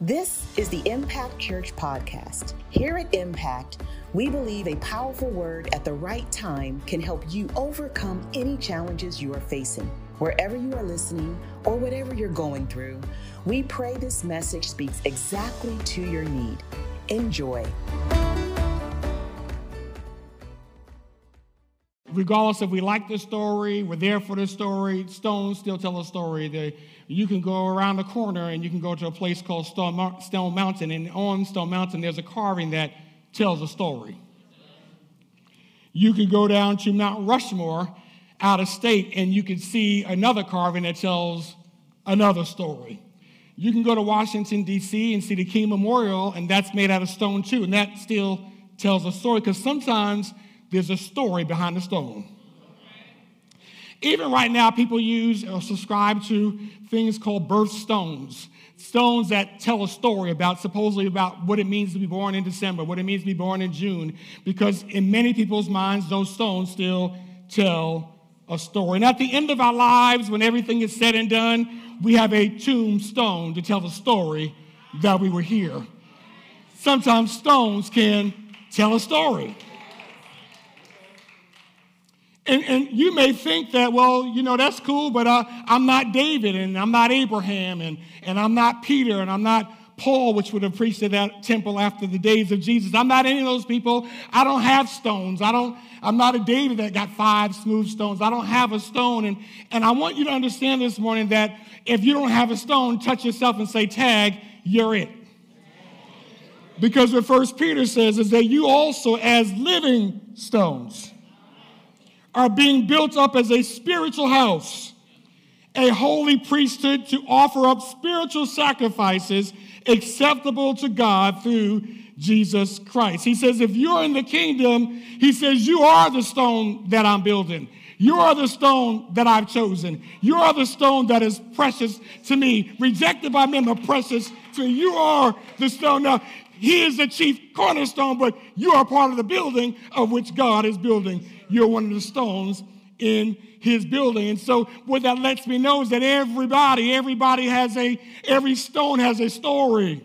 This is the Impact Church Podcast. Here at Impact, we believe a powerful word at the right time can help you overcome any challenges you are facing. Wherever you are listening or whatever you're going through, we pray this message speaks exactly to your need. Enjoy. Regardless if we like the story, we're there for the story, stones still tell a story. They, you can go around the corner and you can go to a place called Stone, Stone Mountain, and on Stone Mountain, there's a carving that tells a story. You could go down to Mount Rushmore out of state and you could see another carving that tells another story. You can go to Washington, D.C. and see the King Memorial, and that's made out of stone too, and that still tells a story because sometimes there's a story behind the stone. Even right now, people use or subscribe to things called birthstones, stones Stones that tell a story about supposedly about what it means to be born in December, what it means to be born in June, because in many people's minds, those stones still tell a story. And at the end of our lives, when everything is said and done, we have a tombstone to tell the story that we were here. Sometimes stones can tell a story. And, and you may think that, well, you know, that's cool, but uh, I'm not David and I'm not Abraham and, and I'm not Peter and I'm not Paul, which would have preached at that temple after the days of Jesus. I'm not any of those people. I don't have stones. I don't, I'm not a David that got five smooth stones. I don't have a stone. And, and I want you to understand this morning that if you don't have a stone, touch yourself and say, tag, you're it. Because what First Peter says is that you also, as living stones, are being built up as a spiritual house, a holy priesthood to offer up spiritual sacrifices acceptable to God through Jesus Christ. He says, if you're in the kingdom, he says, you are the stone that I'm building. You are the stone that I've chosen. You are the stone that is precious to me, rejected by men, but precious to you. You are the stone. Now, he is the chief cornerstone, but you are part of the building of which God is building. You're one of the stones in his building. And so what that lets me know is that everybody, everybody has a, every stone has a story.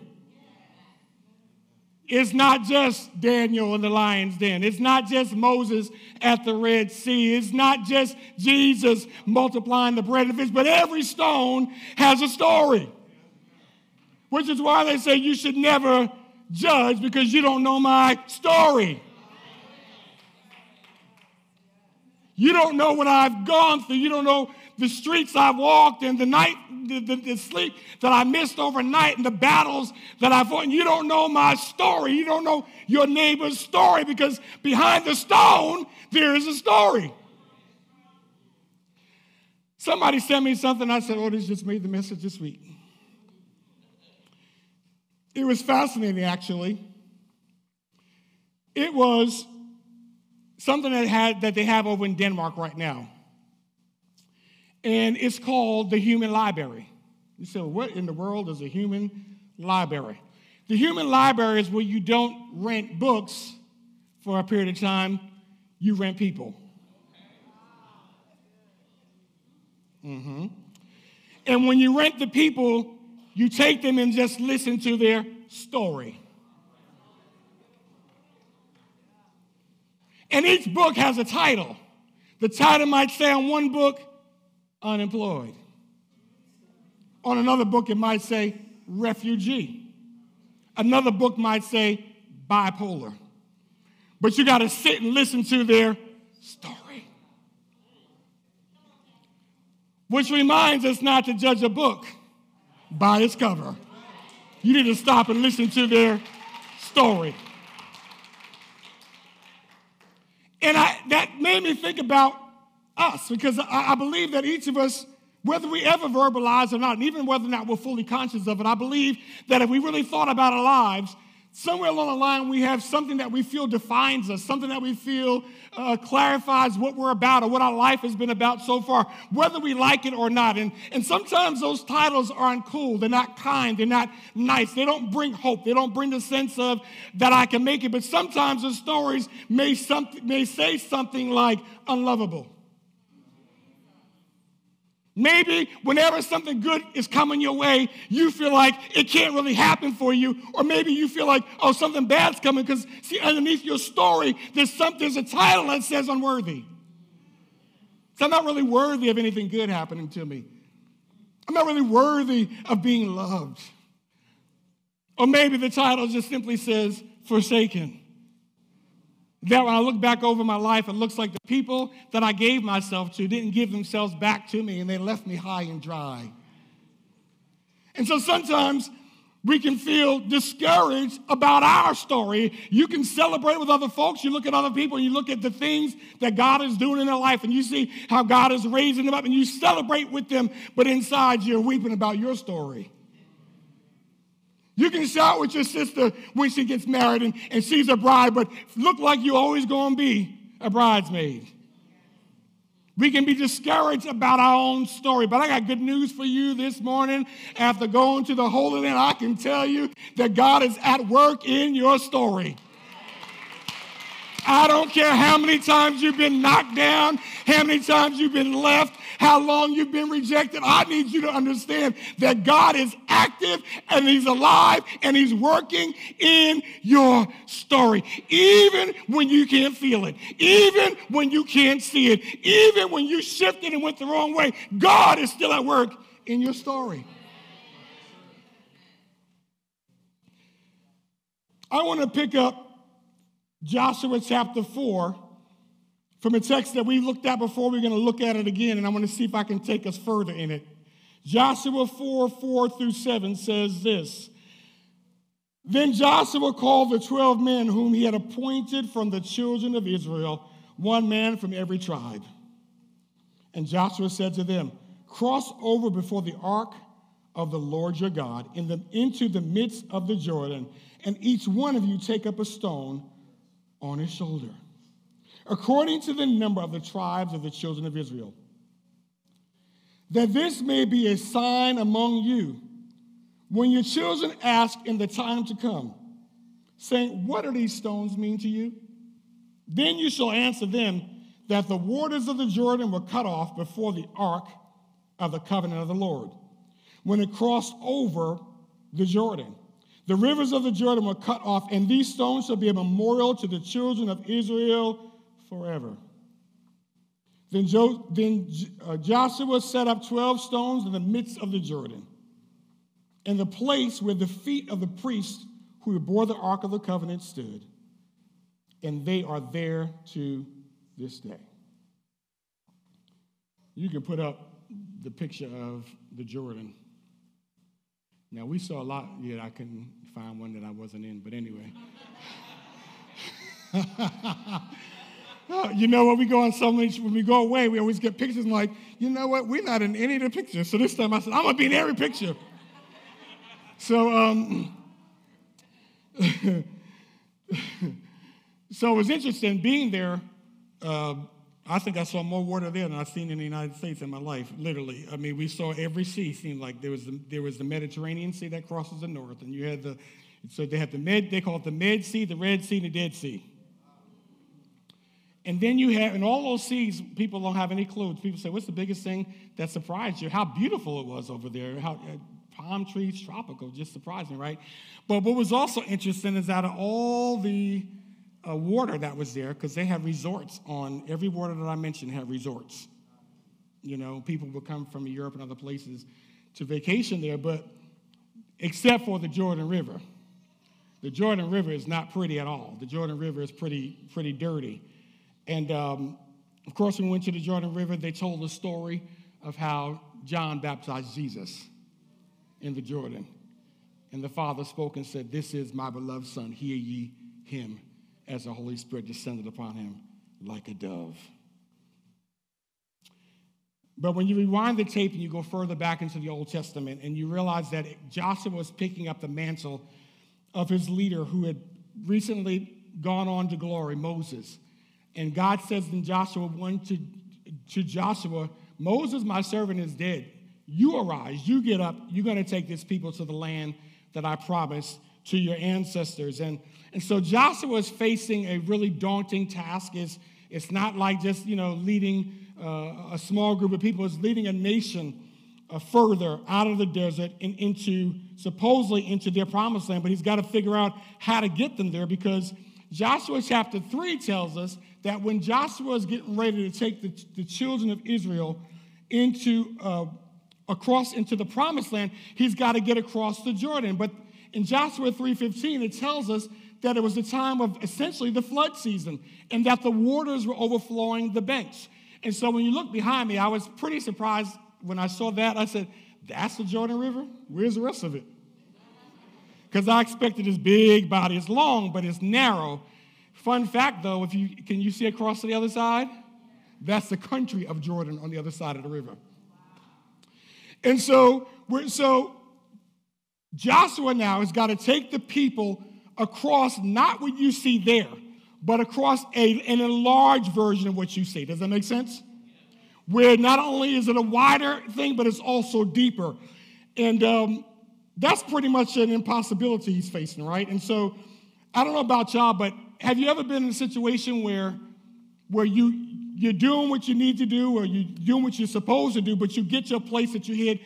It's not just Daniel in the lion's den. It's not just Moses at the Red Sea. It's not just Jesus multiplying the bread and fish, but every stone has a story. Which is why they say you should never judge because you don't know my story. You don't know what I've gone through. You don't know the streets I've walked and the night, the, the, the, sleep that I missed overnight and the battles that I fought. You don't know my story. You don't know your neighbor's story because behind the stone, there is a story. Somebody sent me something. I said, Oh, this just made the message this week. It was fascinating, actually. It was something that, had, that they have over in Denmark right now. And it's called the Human Library. You say, what in the world is a human library? The human library is where you don't rent books for a period of time, you rent people. Mm-hmm. And when you rent the people, you take them and just listen to their story. And each book has a title. The title might say on one book, unemployed. On another book, it might say refugee. Another book might say bipolar. But you got to sit and listen to their story. Which reminds us not to judge a book by its cover. You need to stop and listen to their story. And I, that made me think about us because I, I believe that each of us, whether we ever verbalize or not, and even whether or not we're fully conscious of it, I believe that if we really thought about our lives, somewhere along the line we have something that we feel defines us, something that we feel uh, clarifies what we're about or what our life has been about so far, whether we like it or not. And, and sometimes those titles aren't cool, they're not kind, they're not nice, they don't bring hope, they don't bring the sense of that I can make it. But sometimes the stories may, something, may say something like unlovable. Maybe whenever something good is coming your way, you feel like it can't really happen for you. Or maybe you feel like, oh, something bad's coming because, see, underneath your story, there's, some, there's a title that says unworthy. So I'm not really worthy of anything good happening to me. I'm not really worthy of being loved. Or maybe the title just simply says forsaken. That when I look back over my life, it looks like the people that I gave myself to didn't give themselves back to me and they left me high and dry. And so sometimes we can feel discouraged about our story. You can celebrate with other folks. You look at other people and you look at the things that God is doing in their life and you see how God is raising them up and you celebrate with them, but inside you're weeping about your story. You can shout with your sister when she gets married and, and she's a bride, but look like you're always going to be a bridesmaid. We can be discouraged about our own story, but I got good news for you this morning. After going to the Holy Land, I can tell you that God is at work in your story. I don't care how many times you've been knocked down, how many times you've been left, how long you've been rejected. I need you to understand that God is active and He's alive and He's working in your story. Even when you can't feel it, even when you can't see it, even when you shifted and went the wrong way, God is still at work in your story. I want to pick up Joshua chapter 4 from a text that we looked at before. We're going to look at it again, and I'm going to see if I can take us further in it. Joshua 4 4 through 7 says this Then Joshua called the 12 men whom he had appointed from the children of Israel, one man from every tribe. And Joshua said to them, Cross over before the ark of the Lord your God in the, into the midst of the Jordan, and each one of you take up a stone on his shoulder according to the number of the tribes of the children of Israel. That this may be a sign among you when your children ask in the time to come, saying, What do these stones mean to you? Then you shall answer them that the waters of the Jordan were cut off before the ark of the covenant of the Lord, when it crossed over the Jordan. The rivers of the Jordan were cut off, and these stones shall be a memorial to the children of Israel forever. Then, jo- then uh, Joshua set up 12 stones in the midst of the Jordan, in the place where the feet of the priests who bore the Ark of the Covenant stood. And they are there to this day. You can put up the picture of the Jordan. Now, we saw a lot, yet I couldn't find one that I wasn't in, but anyway. you know when we go on so much, when we go away, we always get pictures. And like, you know what? We're not in any of the pictures. So this time I said, I'm gonna be in every picture. So, um, so it was interesting being there. Uh, I think I saw more water there than I've seen in the United States in my life, literally. I mean, we saw every sea. Seemed like there was the, there was the Mediterranean Sea that crosses the north, and you had the so they had the Med. They call it the Med Sea, the Red Sea, and the Dead Sea. And then you have, in all those seas, people don't have any clue. People say, What's the biggest thing that surprised you? How beautiful it was over there. How uh, palm trees, tropical, just surprising, right? But what was also interesting is out of all the uh, water that was there, because they had resorts on every water that I mentioned had resorts. You know, people would come from Europe and other places to vacation there, but except for the Jordan River. The Jordan River is not pretty at all. The Jordan River is pretty, pretty dirty. And um, of course, we went to the Jordan River, they told the story of how John baptized Jesus in the Jordan. And the Father spoke and said, This is my beloved Son, hear ye him, as the Holy Spirit descended upon him like a dove. But when you rewind the tape and you go further back into the Old Testament and you realize that Joshua was picking up the mantle of his leader who had recently gone on to glory, Moses. And God says in Joshua 1 to, to Joshua, Moses, my servant, is dead. You arise, you get up, you're going to take this people to the land that I promised to your ancestors. And, and so Joshua is facing a really daunting task. It's, it's not like just, you know, leading uh, a small group of people, is leading a nation uh, further out of the desert and into supposedly into their promised land, but he's got to figure out how to get them there because Joshua chapter 3 tells us that when Joshua is getting ready to take the, the children of Israel into uh, across into the promised land, he's got to get across the Jordan. But in Joshua 3:15, it tells us that it was the time of essentially the flood season and that the waters were overflowing the banks. And so when you look behind me, I was pretty surprised when I saw that. I said, That's the Jordan River? Where's the rest of it? Because I expected this big body. It's long, but it's narrow. Fun fact though, if you can you see across to the other side? That's the country of Jordan on the other side of the river. And so, we're so Joshua now has got to take the people across not what you see there, but across a, an enlarged version of what you see. Does that make sense? Where not only is it a wider thing, but it's also deeper. And um, that's pretty much an impossibility he's facing, right? And so I don't know about y'all, but have you ever been in a situation where, where you, you're doing what you need to do or you're doing what you're supposed to do, but you get to a place that you hit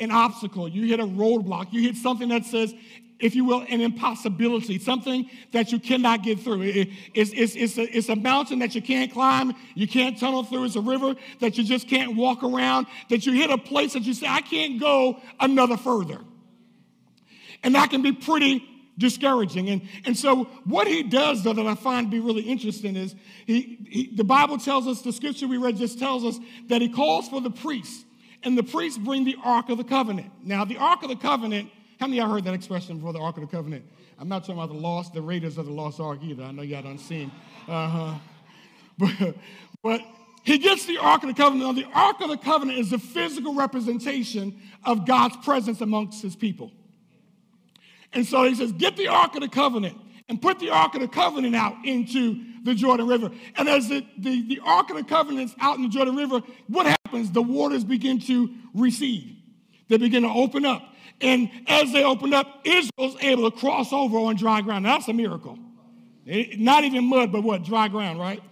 an obstacle, you hit a roadblock, you hit something that says if you will, an impossibility, something that you cannot get through. It, it's, it's, it's, a, it's a mountain that you can't climb, you can't tunnel through, it's a river that you just can't walk around, that you hit a place that you say, I can't go another further. And that can be pretty discouraging. And, and so, what he does, though, that I find to be really interesting is he, he, the Bible tells us, the scripture we read just tells us that he calls for the priests, and the priests bring the Ark of the Covenant. Now, the Ark of the Covenant how many of y'all heard that expression before the Ark of the Covenant? I'm not talking about the lost, the raiders of the lost ark either. I know y'all seen. Uh-huh. But, but he gets the Ark of the Covenant. Now, the Ark of the Covenant is the physical representation of God's presence amongst his people. And so he says, get the Ark of the Covenant and put the Ark of the Covenant out into the Jordan River. And as the, the, the Ark of the Covenant is out in the Jordan River, what happens? The waters begin to recede. They begin to open up. And as they opened up, Israel's able to cross over on dry ground. Now, that's a miracle. It, not even mud, but what? Dry ground, right?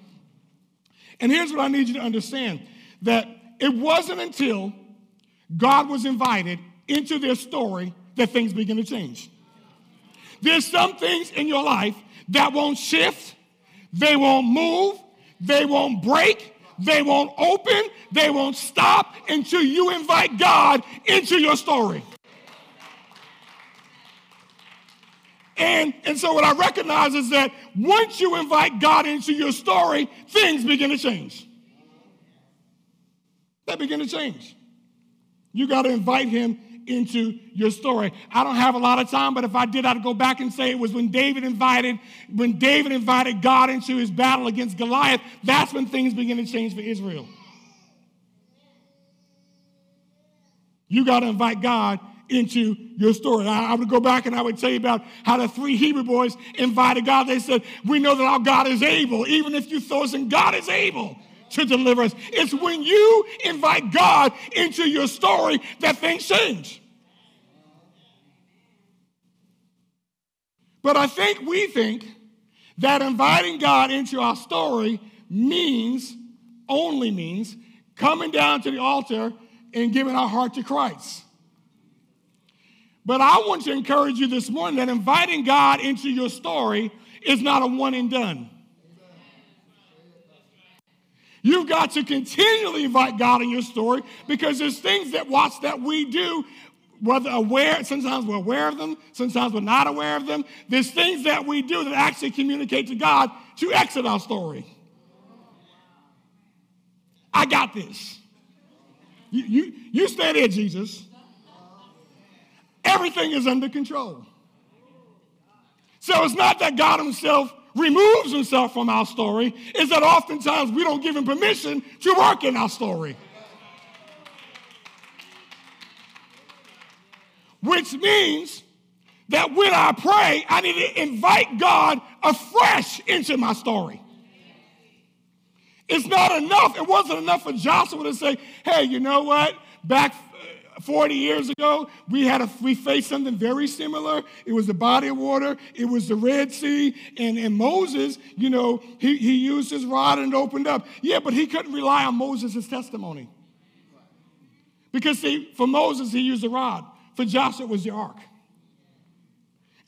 And here's what I need you to understand that it wasn't until God was invited into their story that things begin to change. There's some things in your life that won't shift, they won't move, they won't break, they won't open, they won't stop until you invite God into your story. And, and so what I recognize is that once you invite God into your story, things begin to change. They begin to change. You got to invite him into your story. I don't have a lot of time, but if I did, I'd go back and say it was when David invited, when David invited God into his battle against Goliath, that's when things begin to change for Israel. You got to invite God into your story. I, would go back and I would tell you about how the three Hebrew boys invited God. They said, We know that our God is able. Even if you throw us in, God is able to deliver us. It's when you invite God into your story that things change. But I think we think that inviting God into our story means, only means, coming down to the altar and giving our heart to Christ. But I want to encourage you this morning that inviting God into your story is not a one and done. You've got to continually invite God in your story because there's things that watch that we do, whether aware, sometimes we're aware of them, sometimes we're not aware of them. There's things that we do that actually communicate to God to exit our story. I got this. You, you, you stay there, Jesus. Everything is under control. So it's not that God Himself removes Himself from our story, is that oftentimes we don't give Him permission to work in our story. Which means that when I pray, I need to invite God afresh into my story. It's not enough. It wasn't enough for Joshua to say, hey, you know what? Back 40 years ago, we had a, we faced something very similar. It was the body of water, it was the Red Sea, and, and Moses, you know, he, he used his rod and opened up. Yeah, but he couldn't rely on Moses' testimony. Because see, for Moses, he used the rod. For Joshua, it was the ark.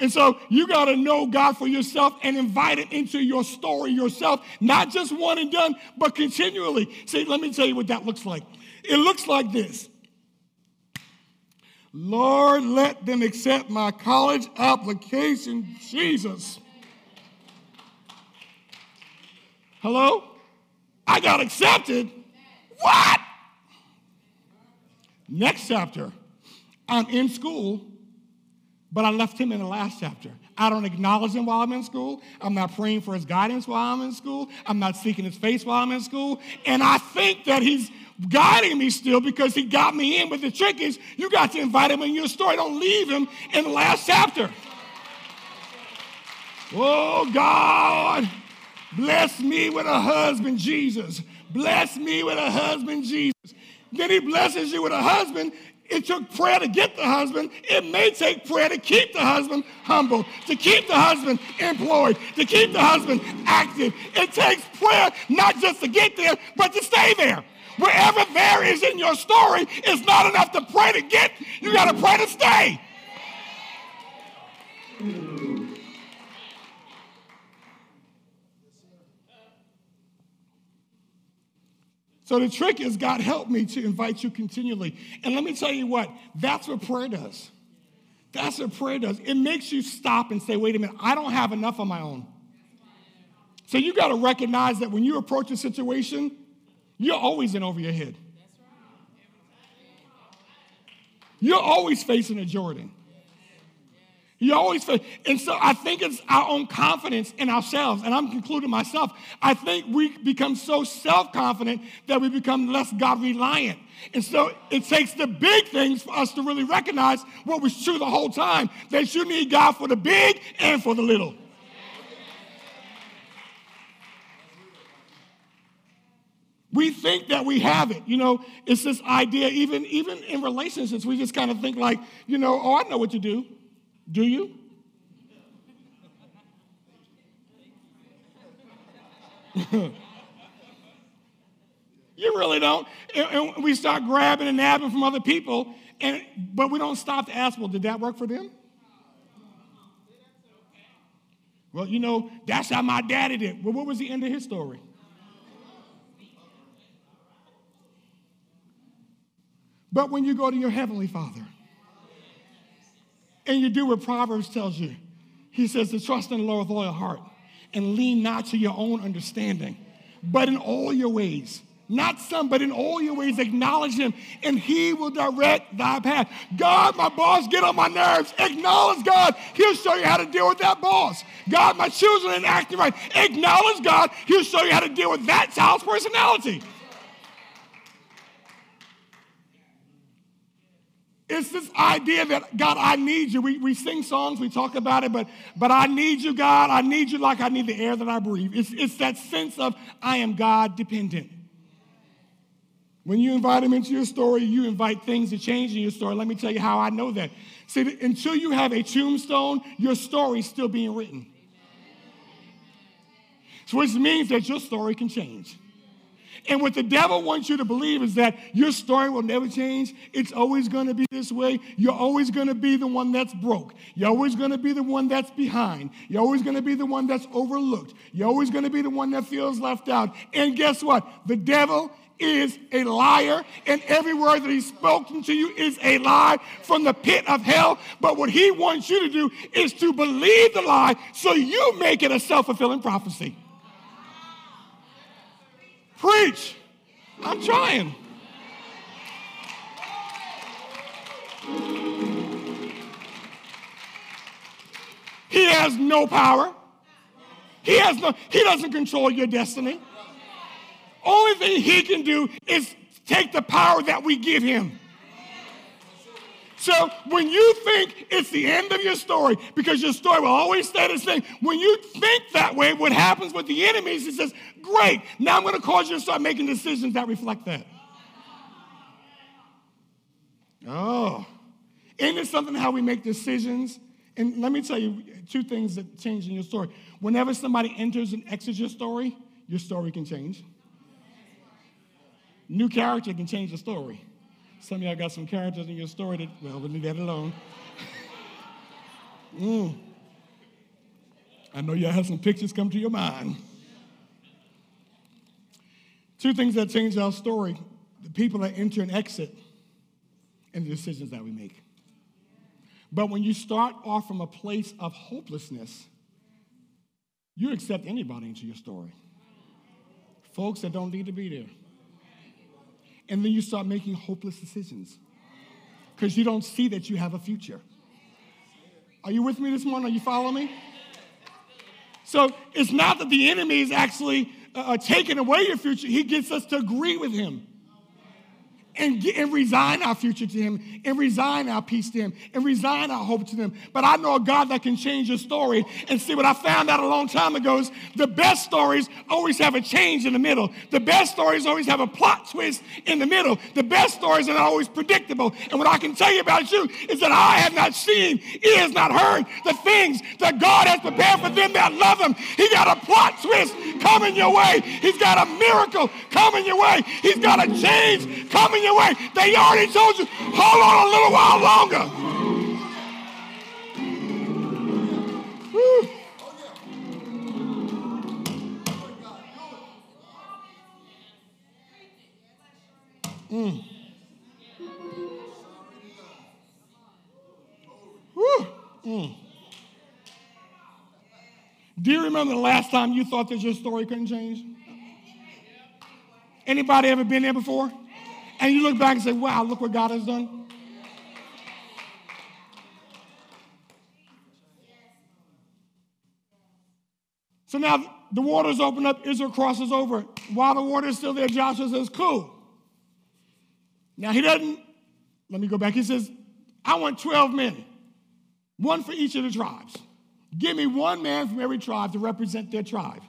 And so you got to know God for yourself and invite Him into your story yourself, not just one and done, but continually. See, let me tell you what that looks like. It looks like this Lord, let them accept my college application, Jesus. Hello? I got accepted. What? Next chapter, I'm in school but I left him in the last chapter. I don't acknowledge him while I'm in school. I'm not praying for his guidance while I'm in school. I'm not seeking his face while I'm in school. And I think that he's guiding me still because he got me in. But the trick is, you got to invite him in your story. Don't leave him in the last chapter. Oh, God, bless me with a husband, Jesus. Bless me with a husband, Jesus. Then he blesses you with a husband, it took prayer to get the husband. It may take prayer to keep the husband humble, to keep the husband employed, to keep the husband active. It takes prayer not just to get there, but to stay there. Wherever there is in your story, it's not enough to pray to get, you got to pray to stay. So the trick is, God, help me to invite you continually. And let me tell you what, that's what prayer does. That's what prayer does. It makes you stop and say, wait a minute, I don't have enough on my own. So you got to recognize that when you approach a situation, you're always in over your head. You're always facing a Jordan. You always feel, and so I think it's our own confidence in ourselves, and I'm concluding myself. I think we become so self confident that we become less God reliant. And so it takes the big things for us to really recognize what was true the whole time that you need God for the big and for the little. We think that we have it. You know, it's this idea, even, even in relationships, we just kind of think like, you know, oh, I know what to do. Do you? you really don't. And, we start grabbing and nabbing from other people, and but we don't stop to ask, well, did that work for them? Well, you know, that's how my daddy did. Well, what was the end of his story? But when you go to your heavenly Father, and you do what Proverbs tells you. He says to trust in the Lord with all your heart and lean not to your own understanding, but in all your ways. Not some, but in all your ways, acknowledge him, and he will direct thy path. God, my boss, get on my nerves. Acknowledge God. He'll show you how to deal with that boss. God, my children ain't acting right. Acknowledge God. He'll show you how to deal with that child's personality. It's this idea that, God, I need you. We, we sing songs, we talk about it, but, but I need you, God. I need you like I need the air that I breathe. It's, it's that sense of I am God dependent. When you invite him into your story, you invite things to change in your story. Let me tell you how I know that. See, until you have a tombstone, your story's still being written. So, which means that your story can change. And what the devil wants you to believe is that your story will never change. It's always going to be this way. You're always going to be the one that's broke. You're always going to be the one that's behind. You're always going to be the one that's overlooked. You're always going to be the one that feels left out. And guess what? The devil is a liar, and every word that he's spoken to you is a lie from the pit of hell. But what he wants you to do is to believe the lie so you make it a self fulfilling prophecy. Preach. I'm trying. He has no power. He has no, he doesn't control your destiny. Only thing he can do is take the power that we give him. So when you think it's the end of your story, because your story will always stay the same, when you think that way, what happens with the enemies, he says, great, now I'm going to cause you to start making decisions that reflect that. Oh. Isn't it something how we make decisions? And let me tell you two things that change in your story. Whenever somebody enters and exits your story, your story can change. New character can change the story. Some of y'all got some characters in your story that, well, we'll leave that alone. mm. I know y'all have some pictures come to your mind. Two things that change our story the people that enter and exit, and the decisions that we make. But when you start off from a place of hopelessness, you accept anybody into your story. Folks that don't need to be there. And then you start making hopeless decisions because you don't see that you have a future. Are you with me this morning? Are you following me? So it's not that the enemy is actually uh, uh taking away your future, he gets us to agree with him and, and resign our future to Him, and resign our peace to Him, and resign our hope to Him. But I know a God that can change your story. And see, what I found out a long time ago is the best stories always have a change in the middle. The best stories always have a plot twist in the middle. The best stories are always predictable. And what I can tell you about you is that I have not seen, ears not heard the things that God has prepared for them that love Him. He got a plot twist coming your way. He's got a miracle coming your way. He's got a change coming They already told you, hold on a little while longer. Mm. Mm. Do you remember the last time you thought that your story couldn't change? Anybody ever been there before? And you look back and say, wow, look what God has done. So now the waters open up, Israel crosses over. While the water is still there, Joshua says, cool. Now he doesn't, let me go back. He says, I want 12 men, one for each of the tribes. Give me one man from every tribe to represent their tribe.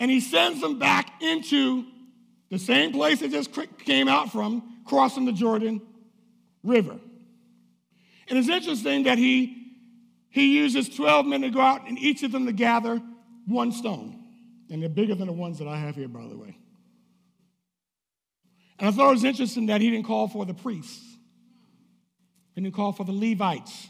And he sends them back into the same place they just came out from, crossing the Jordan River. And it's interesting that he, he uses 12 men to go out and each of them to gather one stone. And they're bigger than the ones that I have here, by the way. And I thought it was interesting that he didn't call for the priests, he didn't call for the Levites,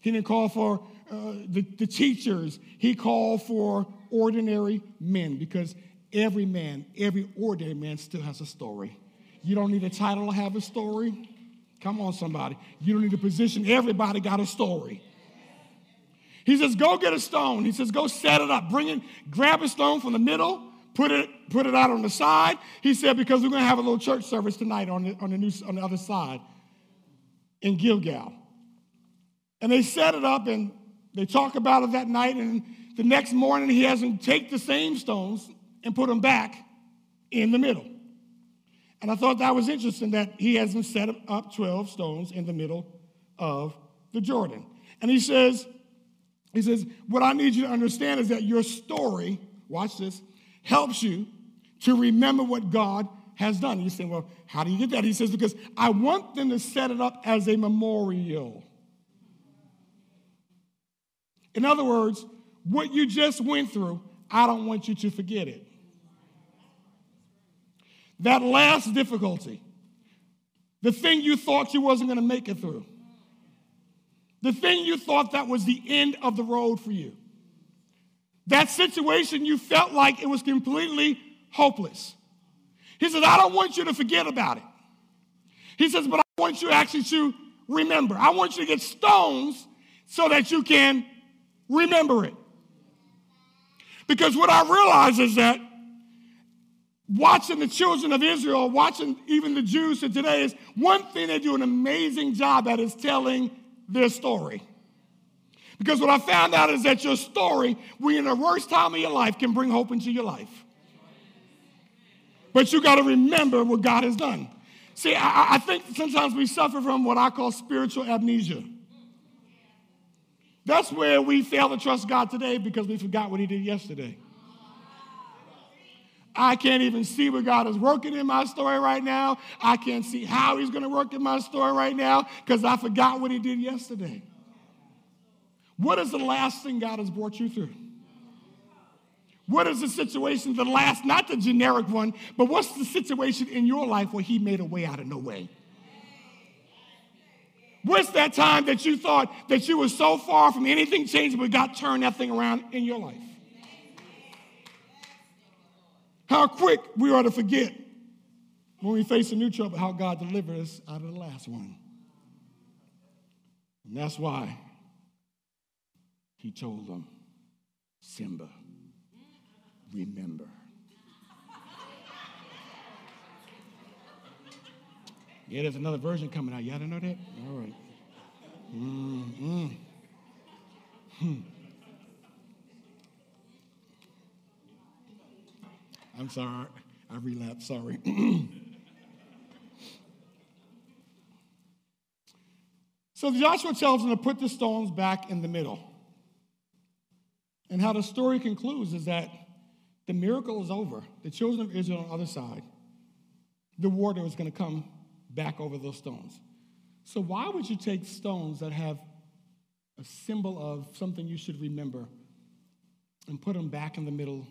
he didn't call for uh, the, the teachers, he called for ordinary men because Every man, every ordinary man still has a story. You don't need a title to have a story. Come on, somebody. You don't need a position. Everybody got a story. He says, go get a stone. He says, go set it up. Bring it, grab a stone from the middle, put it, put it out on the side. He said, because we're going to have a little church service tonight on the, on the, new, on the other side in Gilgal. And they set it up and they talk about it that night. And the next morning, he has them take the same stones and put them back in the middle. And I thought that was interesting that he has them set up 12 stones in the middle of the Jordan. And he says, he says, what I need you to understand is that your story, watch this, helps you to remember what God has done. You say, well, how do you get that? He says, because I want them to set it up as a memorial. In other words, what you just went through, I don't want you to forget it. That last difficulty, the thing you thought you wasn't going to make it through, the thing you thought that was the end of the road for you, that situation you felt like it was completely hopeless. He says, I don't want you to forget about it. He says, but I want you actually to remember. I want you to get stones so that you can remember it. Because what I realize is that watching the children of Israel, watching even the Jews today is one thing they do an amazing job at is telling their story. Because what I found out is that your story, when in the worst time of your life, can bring hope into your life. But you got to remember what God has done. See, I, I think sometimes we suffer from what I call spiritual amnesia. That's where we fail to trust God today because we forgot what He did yesterday. I can't even see what God is working in my story right now. I can't see how He's going to work in my story right now because I forgot what He did yesterday. What is the last thing God has brought you through? What is the situation, the last, not the generic one, but what's the situation in your life where He made a way out of no way? What's that time that you thought that you were so far from anything changing, but God turned that thing around in your life? How quick we are to forget when we face a new trouble how God delivered us out of the last one. And that's why he told them, Simba, remember. Yeah, there's another version coming out. Y'all didn't know that? All right. Mm-hmm. Hmm. I'm sorry. I relapsed. Sorry. so Joshua tells them to put the stones back in the middle. And how the story concludes is that the miracle is over. The children of Israel on the other side, the water is going to come back over those stones. So, why would you take stones that have a symbol of something you should remember and put them back in the middle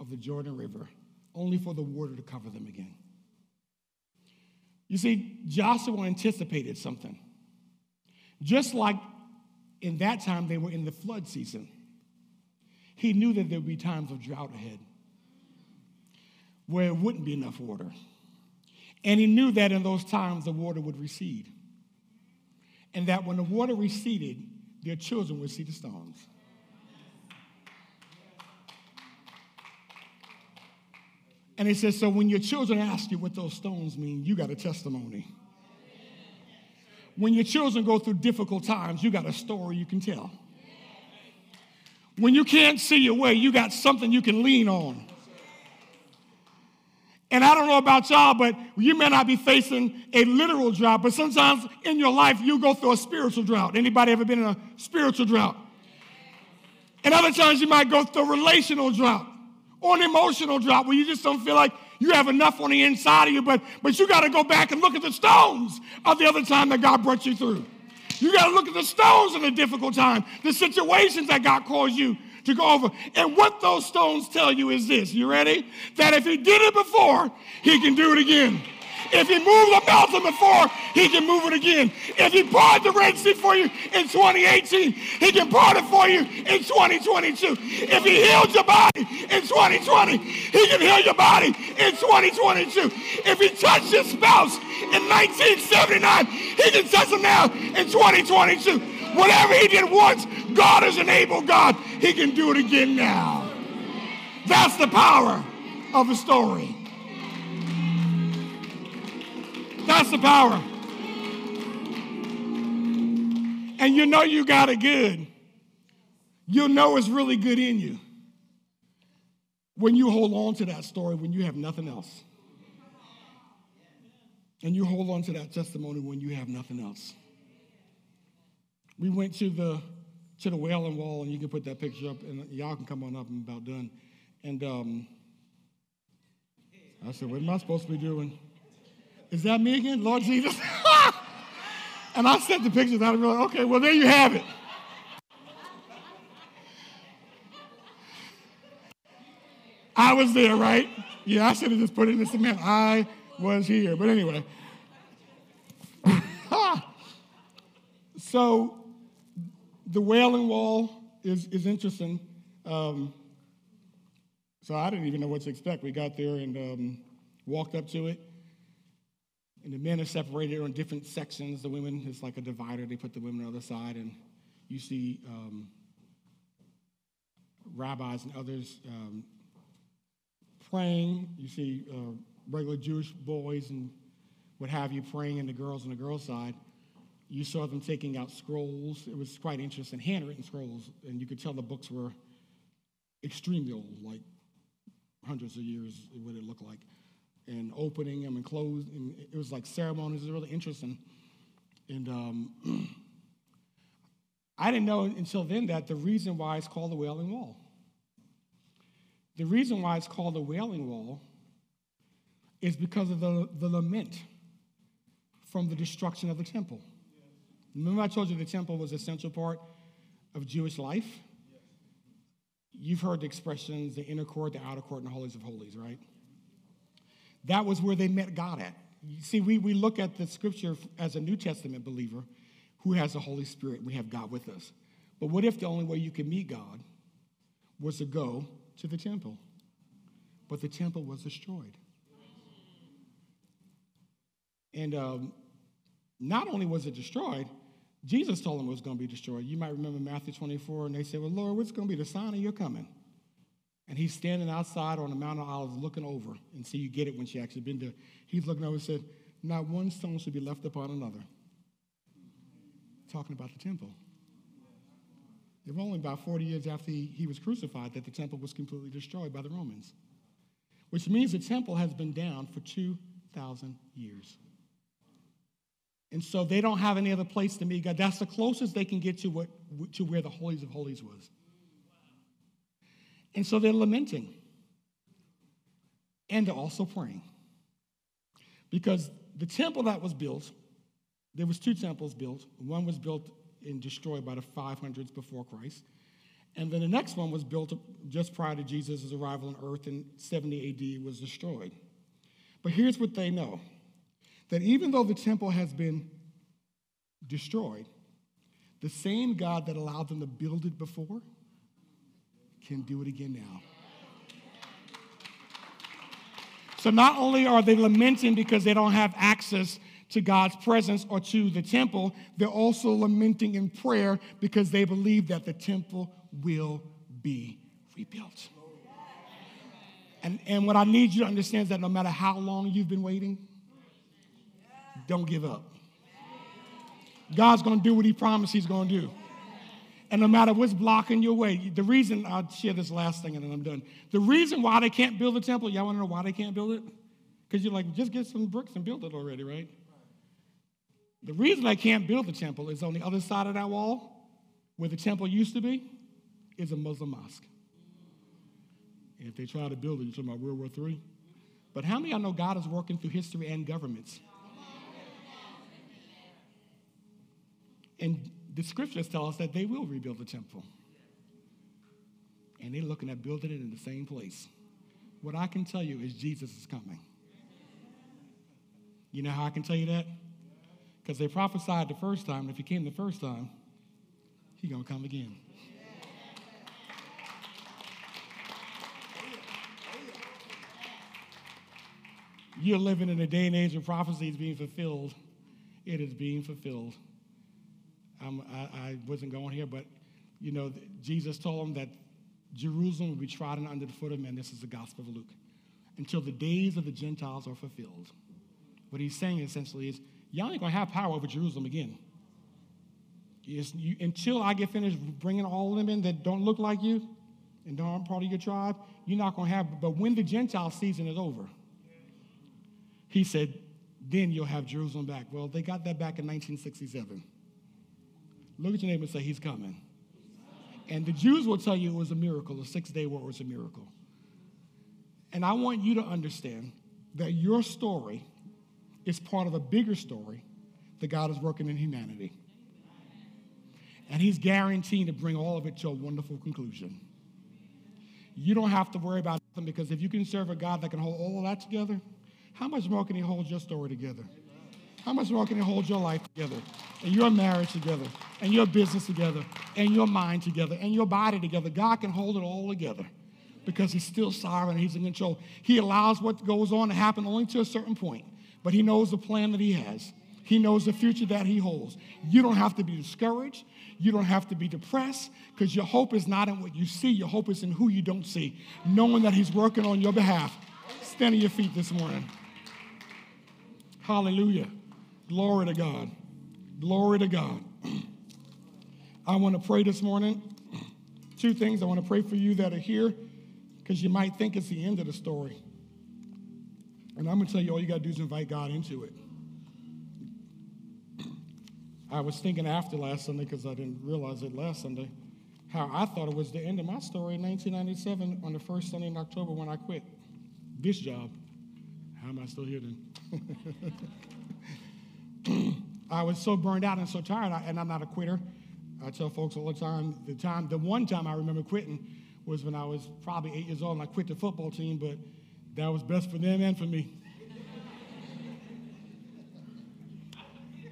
of the Jordan River, only for the water to cover them again? You see, Joshua anticipated something. Just like in that time they were in the flood season, he knew that there would be times of drought ahead where it wouldn't be enough water. And he knew that in those times the water would recede. And that when the water receded, their children would see the stones. And he says, So when your children ask you what those stones mean, you got a testimony. When your children go through difficult times, you got a story you can tell. When you can't see your way, you got something you can lean on. And I don't know about y'all, but you may not be facing a literal drought, but sometimes in your life you go through a spiritual drought. Anybody ever been in a spiritual drought? And other times you might go through a relational drought or an emotional drop where you just don't feel like you have enough on the inside of you, but, but you got to go back and look at the stones of the other time that God brought you through. You got to look at the stones in a difficult time, the situations that God caused you to go over. And what those stones tell you is this you ready? That if He did it before, He can do it again. If he moved the mountain before, he can move it again. If he parted the Red Sea for you in 2018, he can part it for you in 2022. If he healed your body in 2020, he can heal your body in 2022. If he touched your spouse in 1979, he can touch them now in 2022. Whatever he did once, God is an able God. He can do it again now. That's the power of a story. That's the power. And you know you got it good. You'll know it's really good in you when you hold on to that story when you have nothing else. And you hold on to that testimony when you have nothing else. We went to the to the Wailing Wall, and you can put that picture up, and y'all can come on up. I'm about done. And um, I said, "What am I supposed to be doing?" Is that me again, Lord Jesus? and I sent the pictures out and like, okay, well, there you have it. I was there, right? Yeah, I should have just put it in the cement. I was here. But anyway. so the Wailing Wall is, is interesting. Um, so I didn't even know what to expect. We got there and um, walked up to it. And the men are separated on different sections. The women, it's like a divider. They put the women on the other side. And you see um, rabbis and others um, praying. You see uh, regular Jewish boys and what have you praying, and the girls on the girls' side. You saw them taking out scrolls. It was quite interesting, handwritten scrolls, and you could tell the books were extremely old, like hundreds of years, what it looked like and opening them and closing. It was like ceremonies. It was really interesting. And um, I didn't know until then that the reason why it's called the Wailing Wall. The reason why it's called the Wailing Wall is because of the, the lament from the destruction of the temple. Remember, I told you the temple was a central part of Jewish life? You've heard the expressions the inner court, the outer court, and the holies of holies, right? That was where they met God at. You see, we, we look at the scripture as a New Testament believer who has the Holy Spirit. We have God with us. But what if the only way you could meet God was to go to the temple? But the temple was destroyed. And um, not only was it destroyed, Jesus told them it was going to be destroyed. You might remember Matthew 24, and they said, Well, Lord, what's going to be the sign of your coming? And he's standing outside on the Mount of Olives looking over. And see, you get it when she actually been there. He's looking over and said, Not one stone should be left upon another. Talking about the temple. It was only about 40 years after he, he was crucified that the temple was completely destroyed by the Romans, which means the temple has been down for 2,000 years. And so they don't have any other place to meet God. That's the closest they can get to, what, to where the holies of holies was. And so they're lamenting. And they're also praying. Because the temple that was built, there was two temples built. One was built and destroyed by the 500s before Christ. And then the next one was built just prior to Jesus' arrival on earth in 70 AD was destroyed. But here's what they know that even though the temple has been destroyed, the same God that allowed them to build it before can do it again now. So not only are they lamenting because they don't have access to God's presence or to the temple, they're also lamenting in prayer because they believe that the temple will be rebuilt. And, and what I need you to understand is that no matter how long you've been waiting, don't give up. God's going to do what he promised he's going to do. And no matter what's blocking your way, the reason, I'll share this last thing and then I'm done. The reason why they can't build the temple, y'all want to know why they can't build it? Because you're like, just get some bricks and build it already, right? The reason they can't build the temple is on the other side of that wall, where the temple used to be, is a Muslim mosque. And if they try to build it, you're talking about World War III. But how many of y'all know God is working through history and governments? And the scriptures tell us that they will rebuild the temple. And they're looking at building it in the same place. What I can tell you is Jesus is coming. You know how I can tell you that? Because they prophesied the first time, and if he came the first time, he's going to come again. You're living in a day and age where prophecy is being fulfilled. It is being fulfilled. I, I wasn't going here, but you know, Jesus told them that Jerusalem will be trodden under the foot of men. This is the Gospel of Luke. Until the days of the Gentiles are fulfilled. What he's saying essentially is, y'all ain't to have power over Jerusalem again. You, until I get finished bringing all of them in that don't look like you and aren't part of your tribe, you're not to have. But when the Gentile season is over, he said, then you'll have Jerusalem back. Well, they got that back in 1967. Look at your neighbor and say, He's coming. And the Jews will tell you it was a miracle. The six day war was a miracle. And I want you to understand that your story is part of a bigger story that God is working in humanity. And He's guaranteeing to bring all of it to a wonderful conclusion. You don't have to worry about them because if you can serve a God that can hold all of that together, how much more can He hold your story together? How much more can He hold your life together, and your marriage together, and your business together, and your mind together, and your body together? God can hold it all together because He's still sovereign. He's in control. He allows what goes on to happen only to a certain point, but He knows the plan that He has. He knows the future that He holds. You don't have to be discouraged. You don't have to be depressed because your hope is not in what you see. Your hope is in who you don't see, knowing that He's working on your behalf. Stand on your feet this morning. Hallelujah. Glory to God. Glory to God. I want to pray this morning. Two things. I want to pray for you that are here because you might think it's the end of the story. And I'm going to tell you all you got to do is invite God into it. I was thinking after last Sunday because I didn't realize it last Sunday. how I thought it was the end of my story in 1997 on the first Sunday in October when I quit this job. How am I still here then? I was so burned out and so tired, and I'm not a quitter. I tell folks all the time the time, the one time I remember quitting was when I was probably eight years old and I quit the football team, but that was best for them and for me.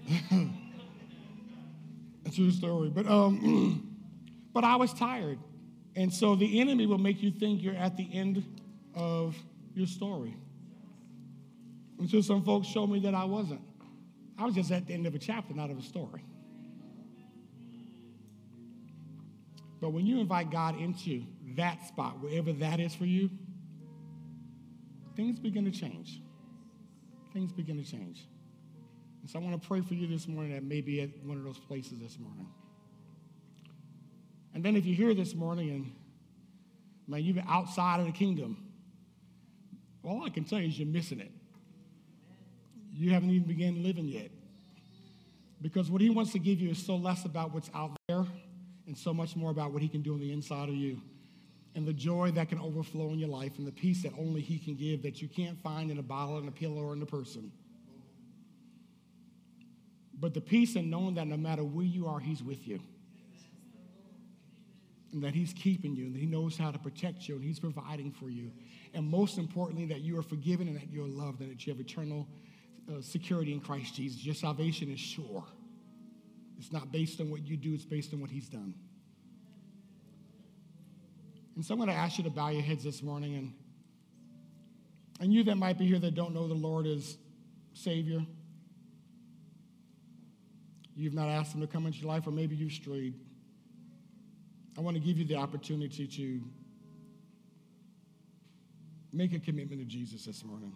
a true story. But um, but I was tired. And so the enemy will make you think you're at the end of your story. Until some folks showed me that I wasn't. I was just at the end of a chapter, not of a story. But when you invite God into that spot, wherever that is for you, things begin to change. Things begin to change. And so I want to pray for you this morning that may be at one of those places this morning. And then if you're here this morning and man, you've been outside of the kingdom, all I can tell you is you're missing it. You haven't even begun living yet. Because what he wants to give you is so less about what's out there and so much more about what he can do on the inside of you. And the joy that can overflow in your life and the peace that only he can give that you can't find in a bottle, in a pill, or in a person. But the peace in knowing that no matter where you are, he's with you. And that he's keeping you, and he knows how to protect you, and he's providing for you. And most importantly, that you are forgiven and that you're loved, and that you have eternal uh, security in Christ Jesus. Your salvation is sure. It's not based on what you do, it's based on what He's done. And so I'm going to ask you to bow your heads this morning. And, and you that might be here that don't know the Lord as Savior, you've not asked Him to come into your life, or maybe you've strayed. I want to give you the opportunity to make a commitment to Jesus this morning.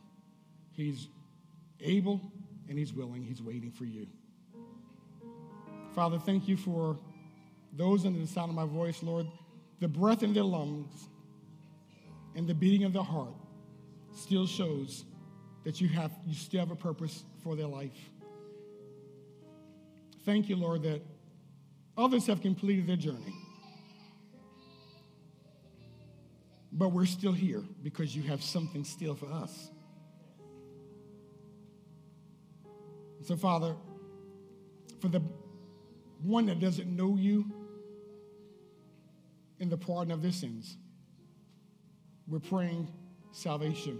He's able and He's willing. He's waiting for you. Father, thank you for those under the sound of my voice, Lord. The breath in their lungs and the beating of their heart still shows that you have you still have a purpose for their life. Thank you, Lord, that others have completed their journey. But we're still here because you have something still for us. So, Father, for the one that doesn't know you in the pardon of their sins, we're praying salvation.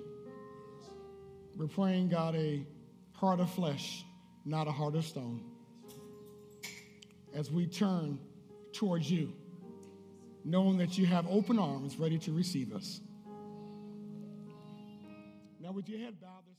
We're praying, God, a heart of flesh, not a heart of stone. As we turn towards you, knowing that you have open arms ready to receive us. Now, would your head bow this